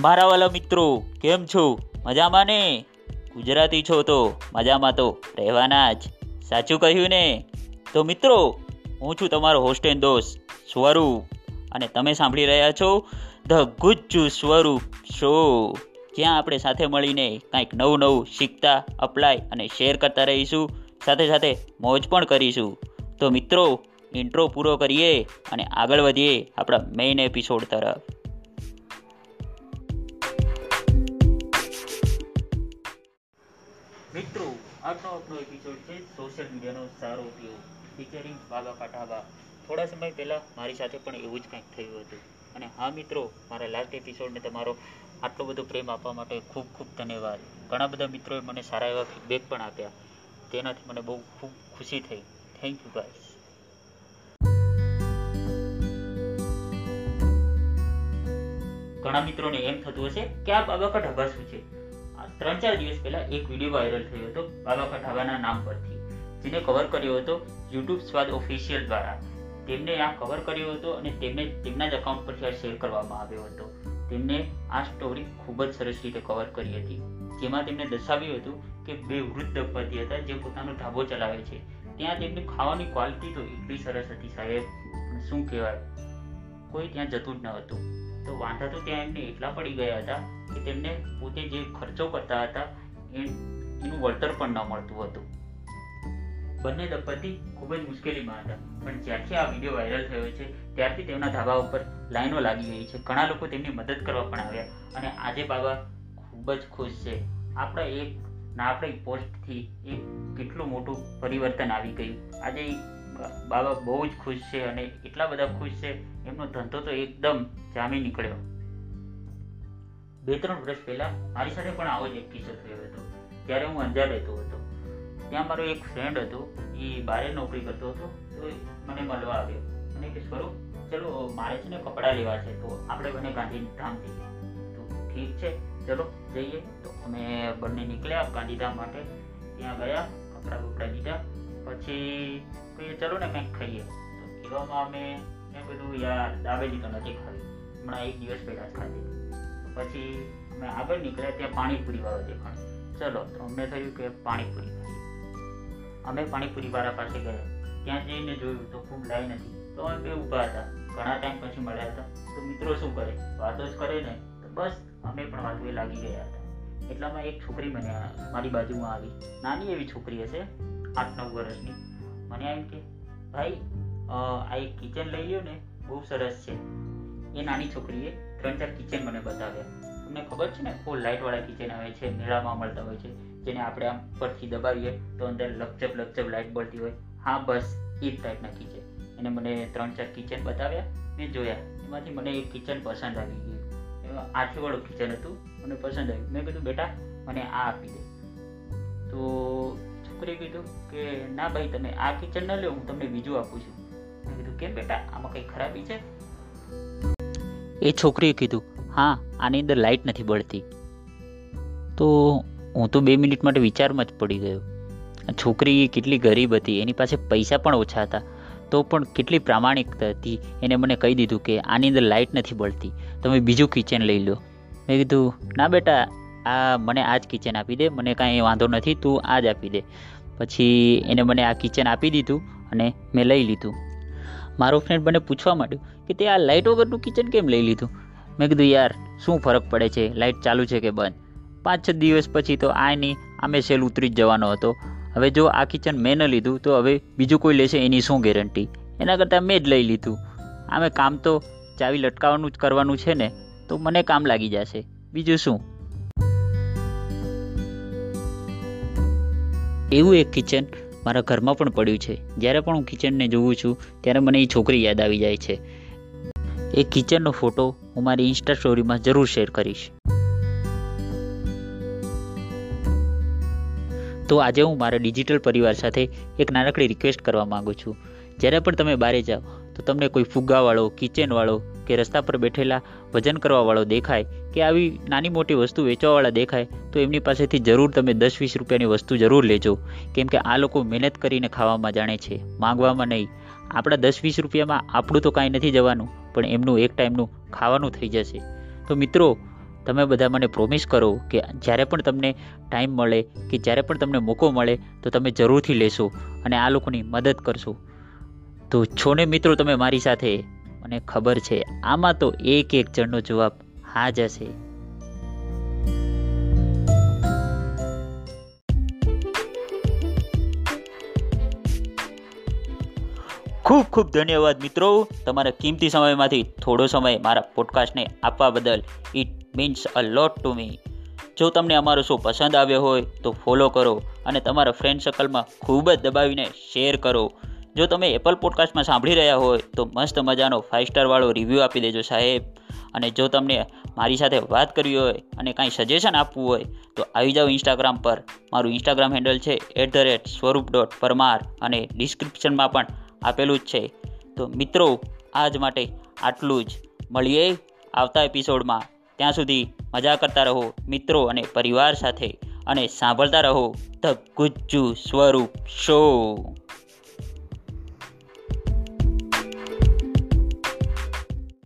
મારા વાલા મિત્રો, કેમ છો? મજામાં ને? ગુજરાતી છો તો મજામાં તો રહેવાના જ. સાચું કહ્યું ને? તો મિત્રો, હું છું તમારો હોસ્ટ એન્ડ દોસ્ત સ્વરૂપ અને તમે સાંભળી રહ્યા છો ધ ગુજ્જુ સ્વરૂપ શો જ્યાં આપણે સાથે મળીને કંઈક નવું નવું શીખતા અપ્લાય અને શેર કરતા રહીશું, સાથે સાથે મોજ પણ કરીશું. તો મિત્રો ઇન્ટ્રો પૂરો કરીએ અને આગળ વધીએ આપણા મેઇન એપિસોડ તરફ. મિત્રો, આજનો આપણો એપિસોડ છે સોશિયલ મીડિયાનો સારો ઉપયોગ. ફીચરિંગ બાબા કાટાબા થોડા સમય પહેલાં મારી સાથે પણ એવું જ કંઈક થયું હતું. અને હા મિત્રો, મારા લાસ્ટ એપિસોડને તમારો આટલો બધો પ્રેમ આપવા માટે ખૂબ ખૂબ ધન્યવાદ. ઘણા બધા મિત્રોએ મને સારા એવા ફીડબેક પણ આપ્યા. તેનાથી મને બહુ ખૂબ ખુશી થઈ. થેન્ક યુ ગાઈસ ઘણા મિત્રોને એમ થતું હશે કે આ બાબા ઢાબા શું છે? ત્રણ ચાર દિવસ પહેલા એક વીડિયો વાયરલ થયો હતો, બાબા કા ઢાબાના નામ પરથી, જેને કવર કર્યો હતો યુટ્યુબ સ્વાદ ઓફિશિયલ દ્વારા. તેમને આ કવર કર્યો હતો અને તેમને તેમના જ અકાઉન્ટ પરથી આ શેર કરવામાં આવ્યો હતો. તેમને આ સ્ટોરી ખૂબ જ સરસ રીતે કવર કરી હતી. જેમાં તેમને દર્શાવ્યું હતું કે બે વૃદ્ધ દંપતી હતા જે પોતાનો ઢાબો ચલાવે છે. ત્યાં તેમની ખાવાની ક્વોલિટી તો એટલી સરસ હતી સાહેબ શું કહેવાય? કોઈ ત્યાં જતું જ ન હતું. તો વાંધા તો ત્યાં એમને એટલા પડી ગયા હતા કે તેમને પોતે જે ખર્ચો કરતા હતા, એ એનું વળતર પણ ન મળતું હતું. બંને દંપતી ખૂબ જ મુશ્કેલીમાં હતા. પણ જ્યારથી આ વીડિયો વાયરલ થયો છે, ત્યારથી તેમના ધાબા ઉપર લાઈનો લાગી ગઈ છે. ઘણા લોકો તેમની મદદ કરવા પણ આવ્યા અને આજે બાબા ખૂબ જ ખુશ છે. આપણા એક નાપડી પોસ્ટથી એક કેટલું મોટું પરિવર્તન આવી ગયું. આજે બાબા બહુ જ ખુશ છે અને એટલા બધા ખુશ છે એમનો ધંધો તો એકદમ જામી નીકળ્યો. બે ત્રણ વર્ષ પહેલા મારી સાથે પણ આવો જ એક કિસ્સો થયો હતો. ત્યારે હું અંજાર રહેતો હતો. ત્યાં મારો એક ફ્રેન્ડ હતો. એ બારે નોકરી કરતો હતો. તો મને મળવા આવ્યો. અને કે, સ્વરૂપ, ચલો, મારે છે ને કપડાં લેવા છે. તો આપણે બંને ગાંધીધામ જઈએ તો ઠીક છે, ચલો, જઈએ. તો અમે બંને નીકળ્યા ગાંધીધામ માટે. ત્યાં ગયા કપડાં બપડા લીધા પછી કહીએ, ચલો ને, કંઈક ખાઈએ. તો એવામાં અમે મેં કીધું, યાર દાબેલી તો નથી ખાવી હમણાં એક દિવસ પહેલા જ ખાધી. પછી અમે આગળ નીકળ્યા ત્યાં પાણીપુરી વાળો દેખાણ ચલો, તો અમને થયું કે પાણીપુરી ખાઈ અમે પાણીપુરી વાળા પાસે ગયા. ત્યાં જઈને જોયું તો ખૂબ લાઈન હતી તો અમે બે ઊભા હતા. ઘણા ટાઈમ પછી મળ્યા હતા. તો મિત્રો શું કરે? વાતો જ કરે ને. તો બસ, અમે પણ વાતો લાગી ગયા હતા. એટલામાં એક છોકરી મને મારી બાજુમાં આવી. નાની એવી છોકરી હશે, આઠ નવ વર્ષની. મને એમ કે, ભાઈ આ એક કિચન લઈ લ્યો ને, બહુ સરસ છે. એ નાની છોકરીએ ત્રણ ચાર કિચન મને બતાવ્યા. તમને ખબર છે ને ફૂલ લાઇટવાળા કિચન આવે છે, મેળામાં મળતા હોય છે, જેને આપણે આમ પરથી દબાવીએ તો અંદર લપચપ લપચપ લાઇટ બળતી હોય. હા, બસ, એ જ ટાઈપના કિચન એને મને ત્રણ ચાર કિચન બતાવ્યા મેં જોયા. એમાંથી મને એક કિચન પસંદ આવી ગયું. આઠીવાળું કિચન હતું, મને પસંદ આવ્યું. મેં કીધું, બેટા, મને આ આપી દે. તો છોકરીએ કીધું કે, ના ભાઈ, તમે આ કિચન ન લો હું તમને બીજું આપું છું. મેં કીધું, કેમ બેટા? આમાં કંઈ ખરાબી છે? એ છોકરીએ કીધું, હા, આની અંદર લાઇટ નથી બળતી. તો હું તો બે મિનિટ માટે વિચારમાં જ પડી ગયો. છોકરી કેટલી ગરીબ હતી, એની પાસે પૈસા પણ ઓછા હતા. તો પણ કેટલી પ્રામાણિકતા હતી, એને મને કહી દીધું કે આની અંદર લાઇટ નથી બળતી, તમે બીજું કિચન લઈ લો. મેં કીધું, ના બેટા, આ મને આ જ કિચન આપી દે, મને કાંઈ વાંધો નથી, તું આ જ આપી દે. પછી એને મને આ કિચન આપી દીધું અને મેં લઈ લીધું. મારો ફ્રેન્ડ મને પૂછવા માંડ્યું કે તે આ લાઇટ વગરનું કિચન કેમ લઈ લીધું? મેં કીધું, યાર, શું ફરક પડે છે? લાઇટ ચાલુ છે કે બંધ? પાંચ છ દિવસ પછી તો આ નહીં આમે સેલ ઉતરી જ જવાનો હતો. હવે જો આ કિચન મેં ન લીધું, તો હવે બીજું કોઈ લેશે એની શું ગેરંટી એના કરતાં મેં જ લઈ લીધું. આમે કામ તો ચાવી લટકાવવાનું જ કરવાનું છે ને, તો મને કામ લાગી જશે. બીજું શું? એવું એક કિચન મારા ઘરમાં પણ પડ્યું છે. જ્યારે પણ હું કિચનને જોઉં છું, ત્યારે મને એ છોકરી યાદ આવી જાય છે. એ કિચનનો ફોટો હું મારી ઇન્સ્ટા સ્ટોરીમાં જરૂર શેર કરીશ. તો આજે હું મારા ડિજિટલ પરિવાર સાથે એક નાનકડી રિક્વેસ્ટ કરવા માગું છું. જ્યારે પણ તમે બહાર જાઓ, તો તમને કોઈ ફુગ્ગાવાળો કિચનવાળો કે રસ્તા પર બેઠેલા વજન કરવાવાળો દેખાય કે આવી નાની મોટી વસ્તુ વેચવાવાળા દેખાય, તો એમની પાસેથી જરૂર તમે દસ વીસ રૂપિયાની વસ્તુ જરૂર લેજો. કેમ કે આ લોકો મહેનત કરીને ખાવામાં જાણે છે, માંગવામાં નહીં. આપણા દસ વીસ રૂપિયામાં આપણું તો કાંઈ નથી જવાનું, પણ એમનું એક ટાઈમનું ખાવાનું થઈ જશે. તો મિત્રો, તમે બધા મને પ્રોમિસ કરો કે જ્યારે પણ તમને ટાઈમ મળે કે જ્યારે પણ તમને મોકો મળે, તો તમે જરૂરથી લેશો અને આ લોકોની મદદ કરશો. તો છો ને મિત્રો, તમે મારી સાથે મને ખબર છે. આમાં તો એક એક જણનો જવાબ હા જ હશે. ખૂબ ખૂબ ધન્યવાદ મિત્રો. તમારા કિંમતી સમયમાંથી થોડો સમય મારા પોડકાસ્ટને આપવા બદલ it means a lot to me. જો તમને અમારો શો પસંદ આવ્યો હોય તો ફોલો કરો અને તમારા ફ્રેન્ડ સર્કલમાં ખૂબ જ દબાવીને શેર કરો. જો તમે એપલ પોડકાસ્ટમાં સાંભળી રહ્યા હોય, તો મસ્ત મજાનો ફાઇવ સ્ટારવાળો રિવ્યૂ આપી દેજો સાહેબ. અને જો તમને મારી સાથે વાત કરવી હોય અને કાંઈ સજેશન આપવું હોય, તો આવી જાઓ ઇન્સ્ટાગ્રામ પર. મારું ઇન્સ્ટાગ્રામ હેન્ડલ છે at the rate Swaroop dot Parmar અને ડિસ્ક્રિપ્શનમાં પણ આપેલું જ છે. તો મિત્રો, આજ માટે આટલું જ. મળીએ આવતા એપિસોડમાં ત્યાં સુધી મજા કરતા રહો મિત્રો અને પરિવાર સાથે અને સાંભળતા રહો ધ ગુજ્જુ સ્વરૂપ શો